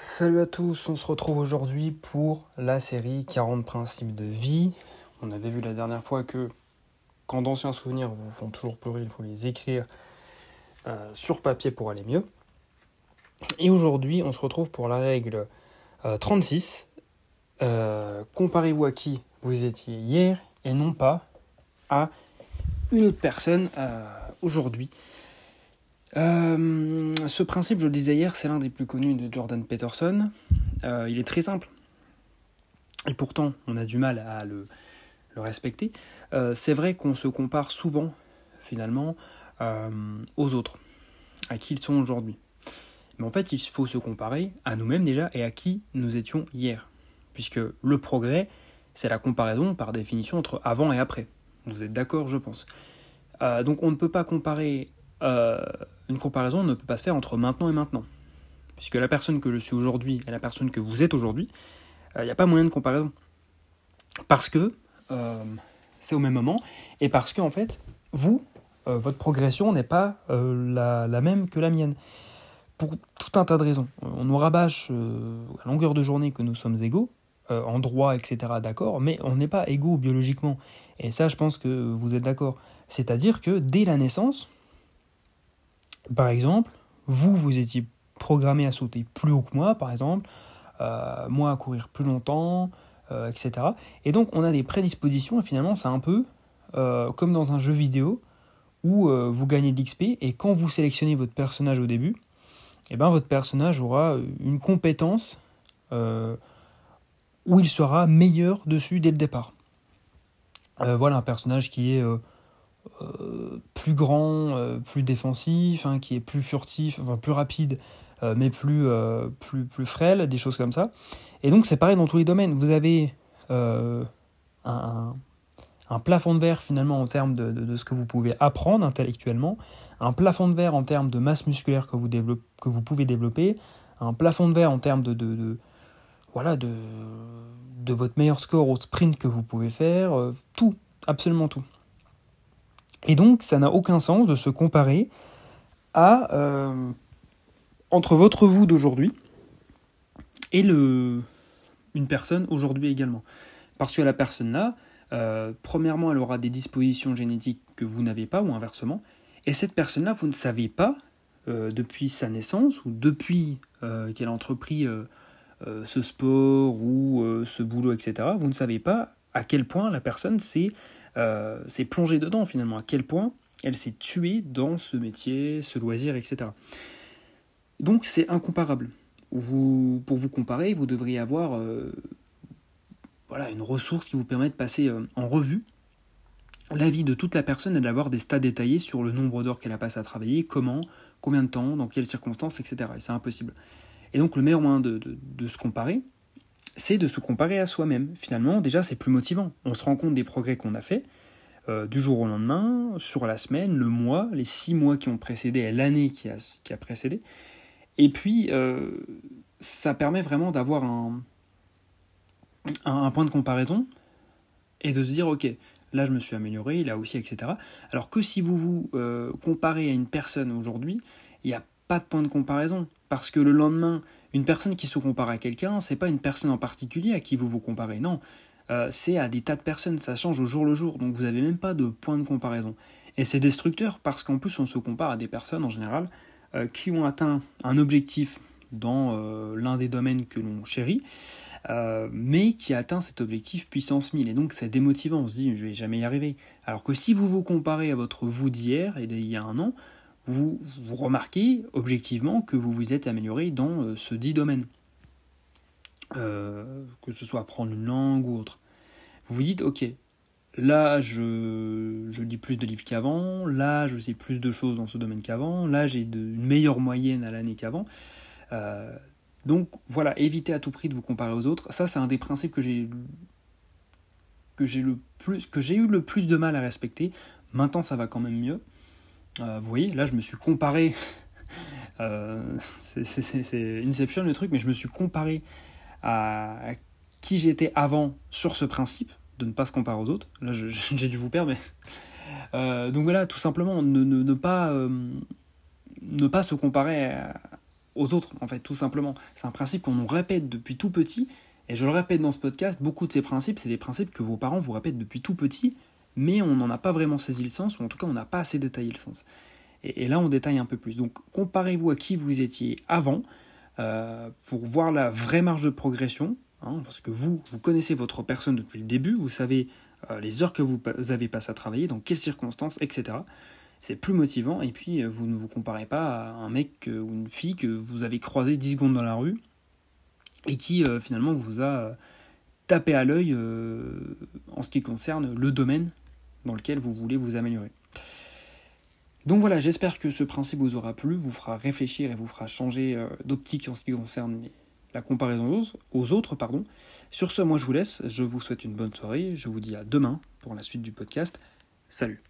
Salut à tous, on se retrouve aujourd'hui pour la série 40 principes de vie. On avait vu la dernière fois que quand d'anciens souvenirs vous font toujours pleurer, il faut les écrire euh, sur papier pour aller mieux. Et aujourd'hui, on se retrouve pour la règle 36. Euh, euh, comparez-vous à qui vous étiez hier et non pas à une autre personne aujourd'hui. Euh, ce principe, je le disais hier, c'est l'un des plus connus de Jordan Peterson. Euh, il est très simple. Et pourtant, on a du mal à le, respecter. Euh, c'est vrai qu'on se compare souvent, finalement, aux autres, à qui ils sont aujourd'hui. Mais en fait, il faut se comparer à nous-mêmes déjà et à qui nous étions hier. Puisque le progrès, c'est la comparaison par définition entre avant et après. Vous êtes d'accord, je pense. donc on ne peut pas comparer euh, une comparaison ne peut pas se faire entre maintenant et maintenant. Puisque la personne que je suis aujourd'hui et la personne que vous êtes aujourd'hui, il euh, n'y a pas moyen de comparaison. Parce que euh, c'est au même moment et parce que, en fait, vous, votre progression n'est pas la, la, même que la mienne. Pour tout un tas de raisons. On nous rabâche à longueur de journée que nous sommes égaux, en droit, etc., d'accord, mais on n'est pas égaux biologiquement. Et ça, je pense que vous êtes d'accord. C'est-à-dire que dès la naissance, par exemple, vous, vous étiez programmé à sauter plus haut que moi, par exemple, euh, moi à courir plus longtemps, euh, etc. Et donc on a des prédispositions, et finalement c'est un peu euh, comme dans un jeu vidéo où vous gagnez de l'XP, et quand vous sélectionnez votre personnage au début, eh ben, votre personnage aura une compétence où il sera meilleur dessus dès le départ. voilà un personnage qui est euh, plus grand, euh, plus défensif, hein, qui est plus furtif, enfin plus rapide, euh, mais plus, plus, plus frêle, des choses comme ça. Et donc c'est pareil dans tous les domaines. Vous avez un, un, plafond de verre finalement en termes de, de, ce que vous pouvez apprendre intellectuellement, un plafond de verre en termes de masse musculaire que vous, que vous pouvez développer, un plafond de verre en termes de, de voilà, de, de votre meilleur score au sprint que vous pouvez faire, tout, absolument tout. Et donc, ça n'a aucun sens de se comparer à euh, entre votre vous d'aujourd'hui et le, une personne aujourd'hui également. Parce que la personne là, euh, premièrement, elle aura des dispositions génétiques que vous n'avez pas, ou inversement. Et cette personne-là, vous ne savez pas, euh, depuis sa naissance, ou depuis qu'elle a entrepris ce sport ou ce boulot, etc., vous ne savez pas à quel point la personne s'est euh, s'est plongée dedans finalement, à quel point elle s'est tuée dans ce métier, ce loisir, etc. Donc c'est incomparable. Vous, pour vous comparer, vous devriez avoir euh, voilà, une ressource qui vous permet de passer euh, en revue la vie de toute la personne et d'avoir des stats détaillés sur le nombre d'heures qu'elle a passé à travailler, comment, combien de temps, dans quelles circonstances, etc. Et c'est impossible. Et donc le meilleur moyen de se comparer, c'est de se comparer à soi-même. Finalement, déjà, c'est plus motivant. On se rend compte des progrès qu'on a fait euh, du jour au lendemain, sur la semaine, le mois, les six mois qui ont précédé et l'année qui a, qui a précédé. Et puis, euh, ça permet vraiment d'avoir un, un, point de comparaison et de se dire, ok, là je me suis amélioré, là aussi, etc. Alors que si vous vous euh, comparez à une personne aujourd'hui, il n'y a pas de point de comparaison. Parce que le lendemain, une personne qui se compare à quelqu'un, c'est pas une personne en particulier à qui vous vous comparez, non. Euh, c'est à des tas de personnes, ça change au jour le jour, donc vous n'avez même pas de point de comparaison. Et c'est destructeur parce qu'en plus on se compare à des personnes en général euh, qui ont atteint un objectif dans euh, l'un des domaines que l'on chérit, mais qui a atteint cet objectif puissance 1000. Et donc c'est démotivant, on se dit je vais jamais y arriver. Alors que si vous vous comparez à votre vous d'hier et d'il y a un an, vous, remarquez objectivement que vous vous êtes amélioré dans euh, ce dit domaine. Euh, que ce soit apprendre une langue ou autre. Vous vous dites, ok, là je, je lis plus de livres qu'avant, là je sais plus de choses dans ce domaine qu'avant, là j'ai une meilleure moyenne à l'année qu'avant. Euh, donc voilà, évitez à tout prix de vous comparer aux autres. Ça c'est un des principes que j'ai que j'ai le plus que j'ai eu le plus de mal à respecter. Maintenant ça va quand même mieux. Euh, vous voyez, là, je me suis comparé. Euh, c'est Inception le truc, mais je me suis comparé à, qui j'étais avant sur ce principe de ne pas se comparer aux autres. Là, j'ai dû vous perdre, mais. Euh, donc voilà, tout simplement, ne, pas, ne pas se comparer aux autres, en fait, tout simplement. C'est un principe qu'on nous répète depuis tout petit, et je le répète dans ce podcast, beaucoup de ces principes, c'est des principes que vos parents vous répètent depuis tout petit, mais on n'en a pas vraiment saisi le sens, ou en tout cas on n'a pas assez détaillé le sens. Et, là on détaille un peu plus. Donc comparez-vous à qui vous étiez avant, euh, pour voir la vraie marge de progression, hein, parce que vous, vous connaissez votre personne depuis le début, vous savez euh, les heures que vous avez passées à travailler, dans quelles circonstances, etc. C'est plus motivant, et puis euh, vous ne vous comparez pas à un mec ou une fille que vous avez croisé 10 secondes dans la rue, et qui finalement vous a tapé à l'œil en ce qui concerne le domaine dans lequel vous voulez vous améliorer. Donc voilà, j'espère que ce principe vous aura plu, vous fera réfléchir et vous fera changer euh, d'optique en ce qui concerne la comparaison aux autres. Pardon. Sur ce, moi je vous laisse, je vous souhaite une bonne soirée, je vous dis à demain pour la suite du podcast. Salut